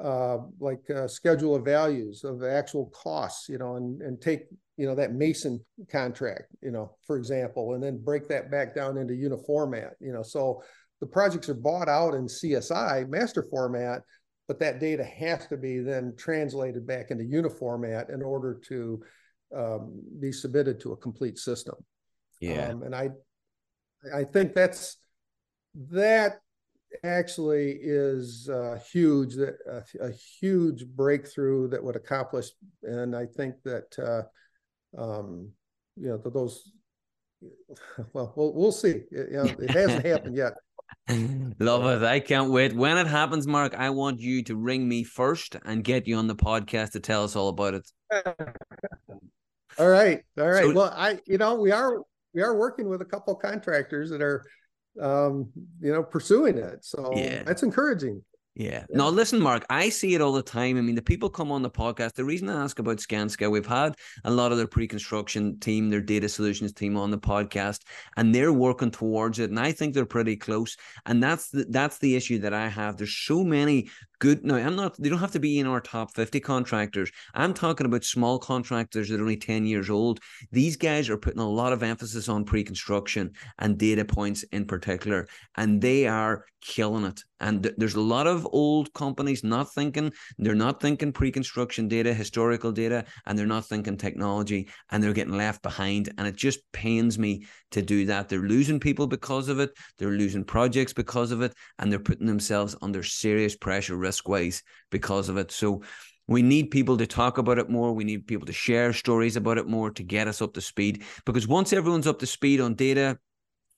uh, like uh, schedule of values of actual costs, you know, and and take you know that Mason contract, you know, for example, and then break that back down into Uniformat, you know. So the projects are bought out in CSI MasterFormat, but that data has to be then translated back into Uniformat in order to um, be submitted to a complete system. Yeah, um, and I, I think that's that actually is uh, huge that a, a, huge breakthrough that would accomplish and i think that uh, um, you know those well we'll, we'll see. You know, it hasn't <laughs> happened yet <laughs> Love it. I can't wait. When it happens, Mark, I want you to ring me first and get you on the podcast to tell us all about it. <laughs> all right. All right. So, well, I you know, we are we are working with a couple contractors that are um, you know, pursuing it. So yeah. that's encouraging. Yeah. yeah. listen, Mark, I see it all the time. I mean, the people come on the podcast. The reason I ask about Skanska, we've had a lot of their pre construction team, their data solutions team on the podcast, and they're working towards it. And I think they're pretty close. And that's the, that's the issue that I have. There's so many good. Now, I'm not, they don't have to be in our top 50 contractors. I'm talking about small contractors that are only 10 years old. These guys are putting a lot of emphasis on pre construction and data points in particular, and they are killing it. And th- there's a lot of old companies not thinking, they're not thinking pre construction data, historical data, and they're not thinking technology, and they're getting left behind. And it just pains me to do that. They're losing people because of it, they're losing projects because of it, and they're putting themselves under serious pressure risk wise because of it. So we need people to talk about it more. We need people to share stories about it more to get us up to speed. Because once everyone's up to speed on data,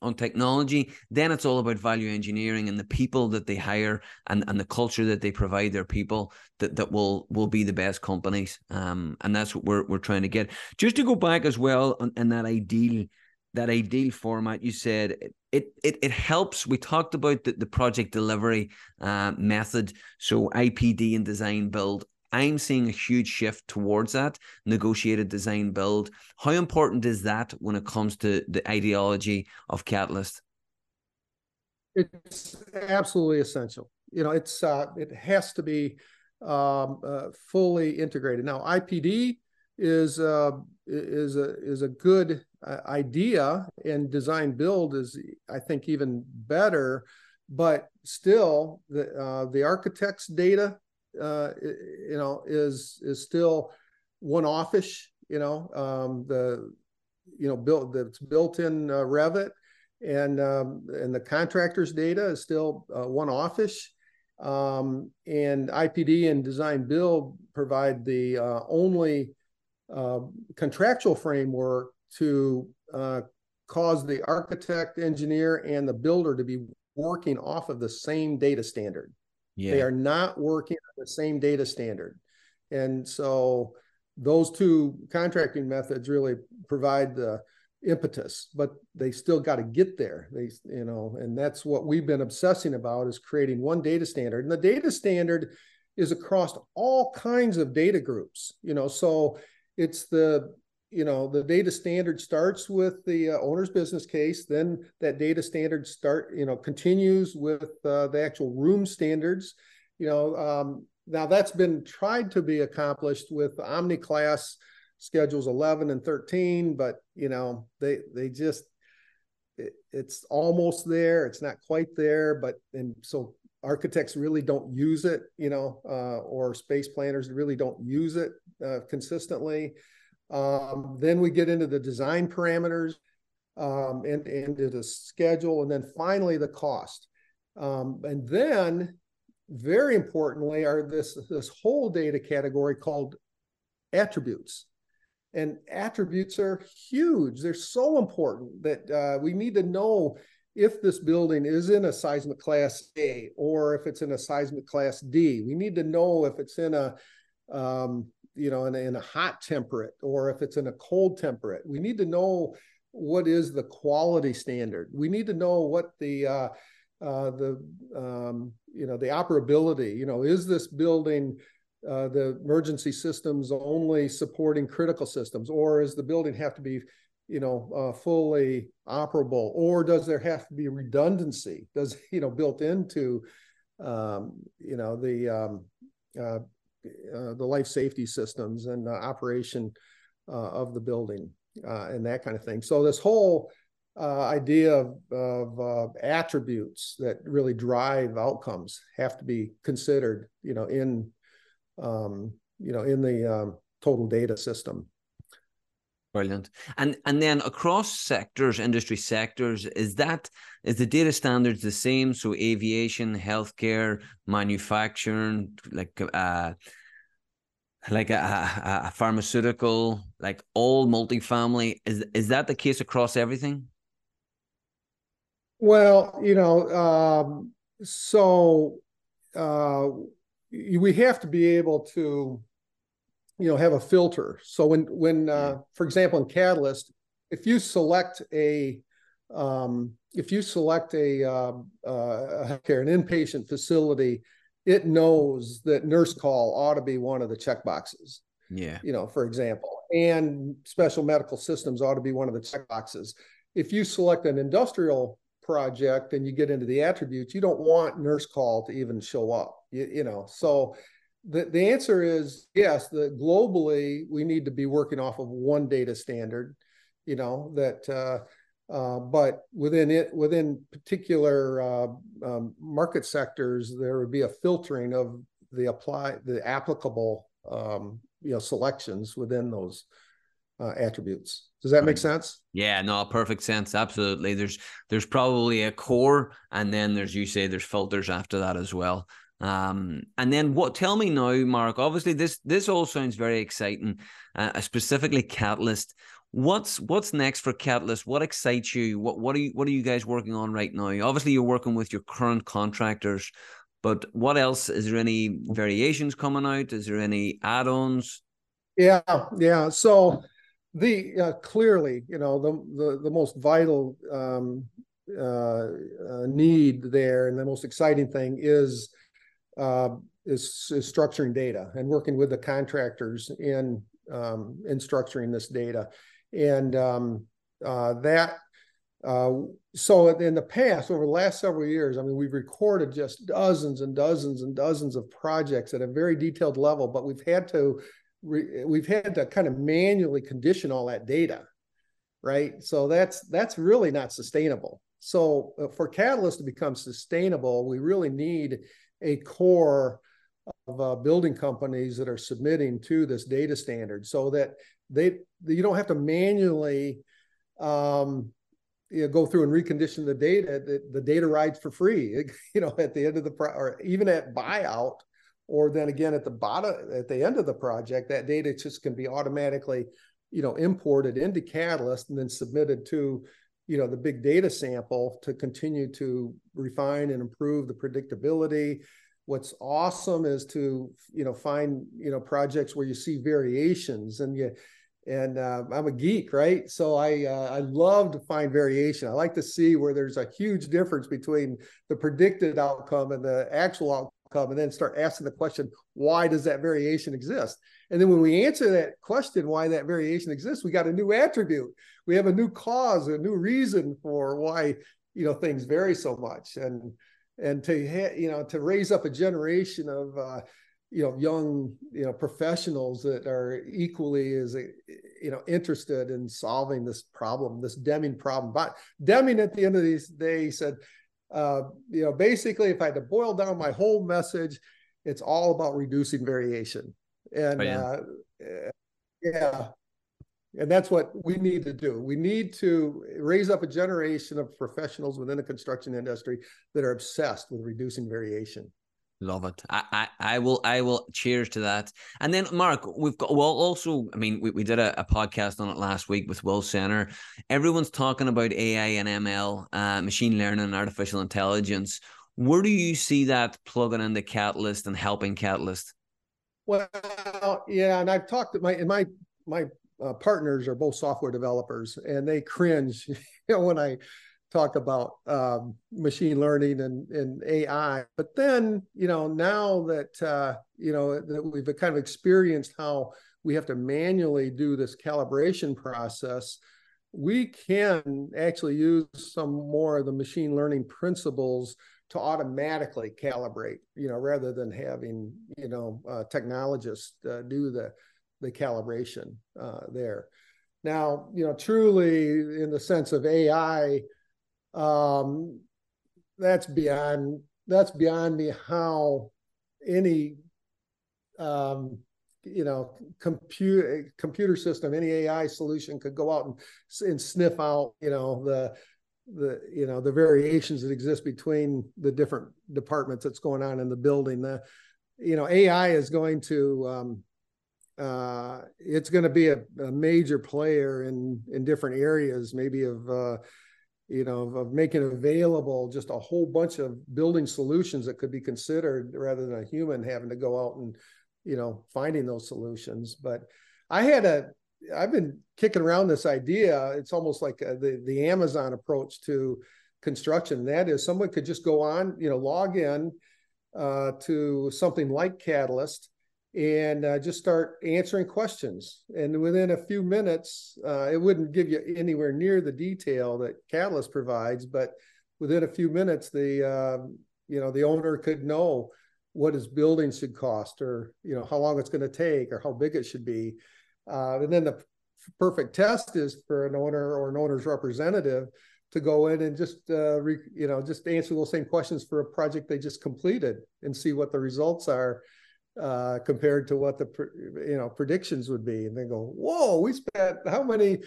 on technology, then it's all about value engineering and the people that they hire and, and the culture that they provide their people that, that will will be the best companies. Um, and that's what we're we're trying to get. Just to go back as well on, that ideal that ideal format, you said it it it helps. We talked about the, the project delivery uh, method, so IPD and design build. I'm seeing a huge shift towards that negotiated design build. How important is that when it comes to the ideology of Catalyst? It's absolutely essential. You know, it's uh, it has to be um, uh, fully integrated. Now, IPD is uh, is a is a good uh, idea, and design build is, I think, even better. But still, the uh, the architect's data uh, you know, is is still one offish. You know, um, the you know built that's built in uh, Revit, and um, and the contractor's data is still uh, one offish. Um, and IPD and design build provide the uh, only uh, contractual framework to uh, cause the architect, engineer, and the builder to be working off of the same data standard. Yeah. They are not working on the same data standard. And so those two contracting methods really provide the impetus, but they still got to get there. They, you know, and that's what we've been obsessing about is creating one data standard. And the data standard is across all kinds of data groups, you know, so it's the you know the data standard starts with the uh, owner's business case then that data standard start you know continues with uh, the actual room standards. You know um, now that's been tried to be accomplished with OmniClass schedules 11 and 13 but you know they they just it, it's almost there. It's not quite there but and so architects really don't use it you know uh, or space planners really don't use it uh, consistently um, then we get into the design parameters um, and, into the schedule, and then finally the cost. Um, and then, very importantly, are this this whole data category called attributes. And attributes are huge. They're so important that uh, we need to know if this building is in a seismic class A or if it's in a seismic class D. We need to know if it's in a um, you know, in a, in a hot temperate or if it's in a cold temperate. We need to know what is the quality standard. We need to know what the uh, uh, the um, you know the operability. You know, is this building uh, the emergency systems only supporting critical systems, or is the building have to be you know uh, fully operable, or does there have to be redundancy? Does <laughs> you know built into um, you know the um, uh, the life safety systems and operation uh, of the building uh, and that kind of thing. So this whole idea of, of attributes that really drive outcomes have to be considered, you know, in um, you know in the um, total data system. Brilliant. And and then across sectors, industry sectors, is that is the data standards the same? So aviation, healthcare, manufacturing, like uh like a, a, pharmaceutical, like all multifamily. Is is that the case across everything? Well, you know, um, so uh, we have to be able to you know have a filter. So when when uh, for example in catalyst if you select a um, if you select a, uh, uh, care an inpatient facility it knows that nurse call ought to be one of the check boxes yeah. you know for example and special medical systems ought to be one of the check boxes. If you select an industrial project and you get into the attributes you don't want nurse call to even show up you, you know so the, the answer is yes that globally we need to be working off of one data standard you know that uh, uh, but within it within particular uh, um, market sectors there would be a filtering of the apply the applicable um, you know selections within those uh, attributes. Does that make sense? Yeah no perfect sense. Absolutely. There's there's probably a core and then there's you say there's filters after that as well um, and then what? Tell me now, Mark. Obviously, this this all sounds very exciting. Uh, specifically, Catalyst. What's what's next for Catalyst? What excites you? What what are you what are you guys working on right now? Obviously, you're working with your current contractors, but what else? Is there any variations coming out? Is there any add-ons? Yeah, yeah. So the uh, clearly, you know, the the the most vital um, uh, uh, need there, and the most exciting thing is uh, is, is, structuring data and working with the contractors in um, in structuring this data, and um, uh, that. Uh, so in the past, over the last several years, I mean, we've recorded just dozens and dozens and dozens of projects at a very detailed level, but we've had to re- we've had to kind of manually condition all that data, right? So that's that's really not sustainable. So uh, for Catalyst to become sustainable, we really need a core of uh, building companies that are submitting to this data standard so that they you don't have to manually um, you know, go through and recondition the data. The, the data rides for free <laughs> you know at the end of the pro- or even at buyout or then again at the bottom at the end of the project that data just can be automatically you know, imported into Catalyst and then submitted to, you know, the big data sample to continue to refine and improve the predictability. What's awesome is to, you know, find, you know, projects where you see variations and you, and uh, I'm a geek, right? So I uh, I love to find variation. I like to see where there's a huge difference between the predicted outcome and the actual outcome, and then start asking the question, why does that variation exist? And then when we answer that question, why that variation exists, we got a new attribute. We have a new cause, a new reason for why you know things vary so much, and and to you know to raise up a generation of uh, you know young you know professionals that are equally as you know interested in solving this problem this deming problem but deming at the end of these day said uh, you know basically if i had to boil down my whole message it's all about reducing variation and oh, yeah. Uh, yeah and that's what we need to do we need to raise up a generation of professionals within the construction industry that are obsessed with reducing variation Love it. I, I, I will I will cheers to that. And then Mark, we've got well also, I mean, we, we did a, a podcast on it last week with Will Center. Everyone's talking about AI and ML, uh, machine learning and artificial intelligence. Where do you see that plugging in the catalyst and helping catalyst? Well, yeah, and I've talked to my my my uh, partners are both software developers, and they cringe, <laughs> you know, when I talk about um, machine learning and, and AI. But then, you know, now that uh, you know that we've kind of experienced how we have to manually do this calibration process, we can actually use some more of the machine learning principles to automatically calibrate. You know, rather than having you know uh, technologists uh, do the the calibration uh, there. Now, you know, truly in the sense of AI, um, that's beyond that's beyond me how any um, you know computer computer system any ai solution could go out and, and sniff out you know the the you know the variations that exist between the different departments that's going on in the building the you know ai is going to um, uh, it's going to be a, a, major player in in different areas maybe of uh, you know, of, of, making available just a whole bunch of building solutions that could be considered rather than a human having to go out and, you know, finding those solutions. But I had a, I've been kicking around this idea. It's almost like a, the the Amazon approach to construction. That is, someone could just go on, you know, log in uh, to something like Catalyst and uh, just start answering questions. And within a few minutes, uh, it wouldn't give you anywhere near the detail that Catalyst provides, but within a few minutes, the uh, you know the owner could know what his building should cost, or you know how long it's going to take, or how big it should be. Uh, and then the perfect test is for an owner or an owner's representative to go in and just uh, re, you know just answer those same questions for a project they just completed and see what the results are uh, compared to what the you know predictions would be, and they go, "Whoa, we spent how many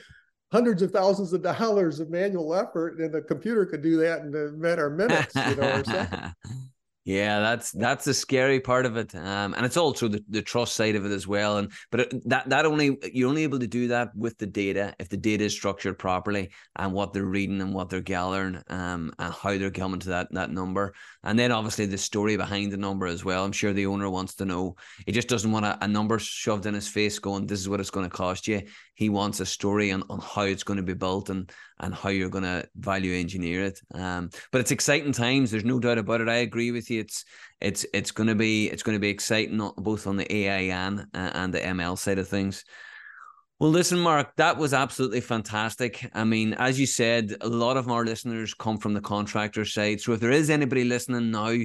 hundreds of thousands of dollars of manual effort, and the computer could do that in a matter of minutes, you know, or something." <laughs> Yeah, that's that's the scary part of it, um, and it's also the, the trust side of it as well. And but it, that that only you're only able to do that with the data if the data is structured properly and what they're reading and what they're gathering, um, and how they're coming to that that number, and then obviously the story behind the number as well. I'm sure the owner wants to know. He just doesn't want a, a number shoved in his face, going, "This is what it's going to cost you." He wants a story on, on how it's going to be built and and how you're going to value engineer it. Um, but it's exciting times. There's no doubt about it. I agree with you. It's it's it's going to be it's going to be exciting both on the AI and uh, and the ML side of things. Well, listen, Mark, that was absolutely fantastic. I mean, as you said, a lot of our listeners come from the contractor side. So if there is anybody listening now,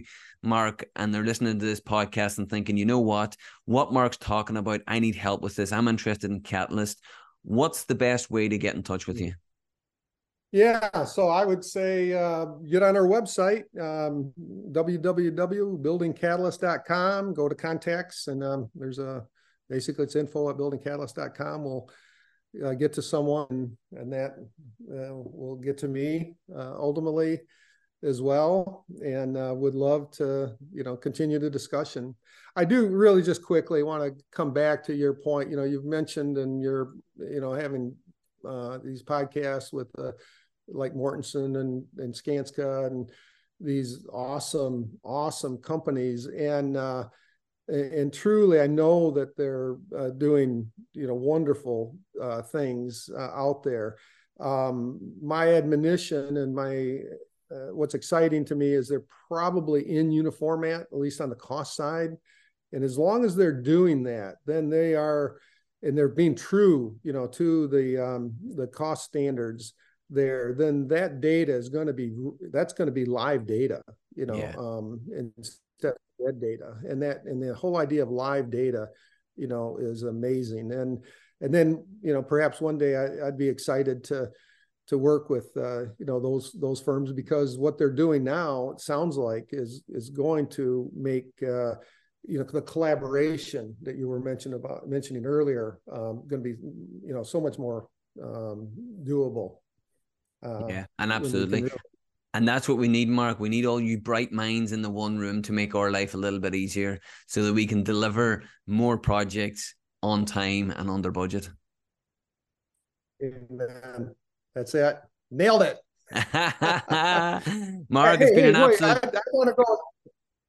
Mark, and they're listening to this podcast and thinking, you know what, what Mark's talking about, I need help with this. I'm interested in Catalyst. What's the best way to get in touch with you? Yeah, so I would say uh, get on our website, um, www.buildingcatalyst.com, go to contacts, and um, there's a basically it's info at buildingcatalyst.com. We'll uh, get to someone, and that uh, will get to me uh, ultimately. As well, and uh, would love to you know continue the discussion. I do really just quickly want to come back to your point. You know, you've mentioned and you're you know having uh, these podcasts with uh, like Mortenson and and Skanska and these awesome awesome companies and uh, and truly i know that they're uh, doing you know wonderful uh, things uh, out there um, my admonition and my uh, what's exciting to me is they're probably in uniform at least on the cost side. And as long as they're doing that then they are and they're being true you know to the um, the cost standards there then that data is going to be that's going to be live data you know yeah. um, instead of dead data. And that and the whole idea of live data you know is amazing. And and then you know perhaps one day I, would be excited to to work with uh, you know those those firms because what they're doing now it sounds like is is going to make uh, you know the collaboration that you were mentioning about mentioning earlier um, going to be you know so much more um, doable uh, yeah, and absolutely. And that's what we need, Mark. We need all you bright minds in the one room to make our life a little bit easier so that we can deliver more projects on time and under budget. Amen. That's it. Nailed it. <laughs> Mark, hey, it's been hey, an wait, absolute. I, I want to go.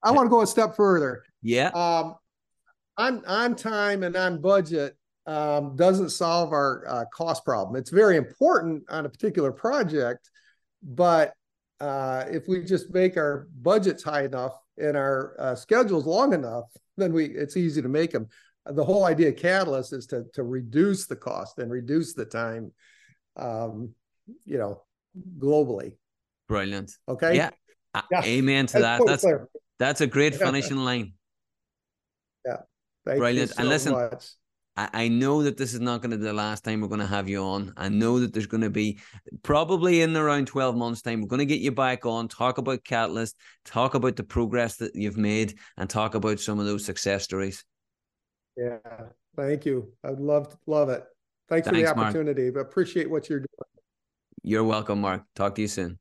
I want to go a step further. Yeah. Um, on on time and on budget um, doesn't solve our uh, cost problem. It's very important on a particular project, but uh, if we just make our budgets high enough and our uh, schedules long enough, then we it's easy to make them. The whole idea of Catalyst is to to reduce the cost and reduce the time, um, you know, globally. Brilliant. Okay. Yeah. yeah. Amen to that's that. That's clear. that's a great finishing line. Yeah. Thank Brilliant. So and listen, much. I, I know that this is not going to be the last time we're going to have you on. I know that there's going to be probably in around 12 months' time, we're going to get you back on, talk about Catalyst, talk about the progress that you've made, and talk about some of those success stories. Yeah, thank you. I'd love to, love it. Thanks, Thanks for the opportunity. Mark. Appreciate what you're doing. You're welcome, Mark. Talk to you soon.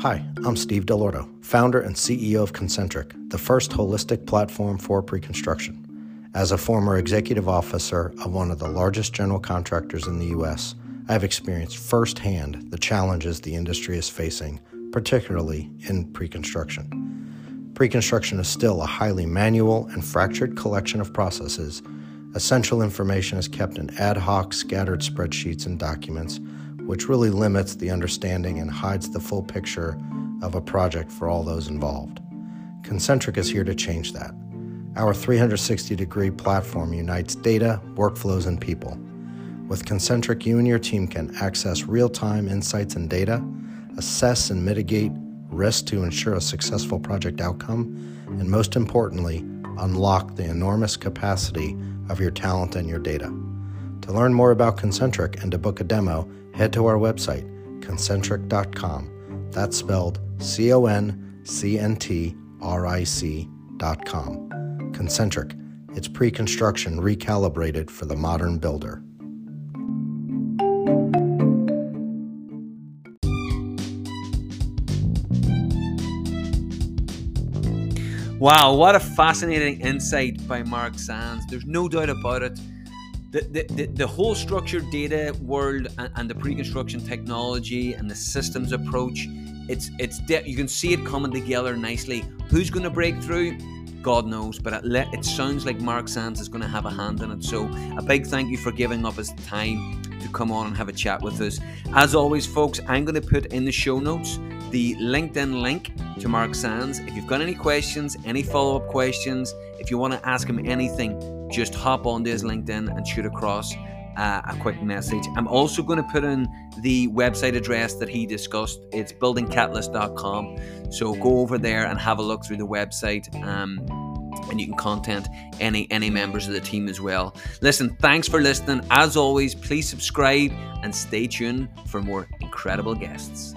Hi, I'm Steve Dell'Orto, founder and CEO of Concentric, the first holistic platform for pre-construction. As a former executive officer of one of the largest general contractors in the U.S., I have experienced firsthand the challenges the industry is facing, particularly in pre-construction. Pre-construction is still a highly manual and fractured collection of processes. Essential information is kept in ad hoc, scattered spreadsheets and documents which really limits the understanding and hides the full picture of a project for all those involved. Concentric is here to change that. Our 360 degree platform unites data, workflows, and people. With Concentric, you and your team can access real time insights and data, assess and mitigate risk to ensure a successful project outcome, and most importantly, unlock the enormous capacity of your talent and your data. To learn more about Concentric and to book a demo, head to our website, concentric.com. That's spelled C O N C N T R I C.com. Concentric, it's pre construction recalibrated for the modern builder. Wow, what a fascinating insight by Mark Sands. There's no doubt about it the, the, the, whole structured data world and, and the pre-construction technology and the systems approach it's it's de- you can see it coming together nicely who's going to break through god knows but it, le- it sounds like mark sands is going to have a hand in it. So a big thank you for giving up his time to come on and have a chat with us. As always folks i'm going to put in the show notes the linkedin link to mark sands. If you've got any questions any follow-up questions if you want to ask him anything just hop on his LinkedIn and shoot across uh, a quick message. I'm also going to put in the website address that he discussed. It's buildingcatalyst.com. So go over there and have a look through the website. Um, and you can contact any any members of the team as well. Listen, thanks for listening. As always, please subscribe and stay tuned for more incredible guests.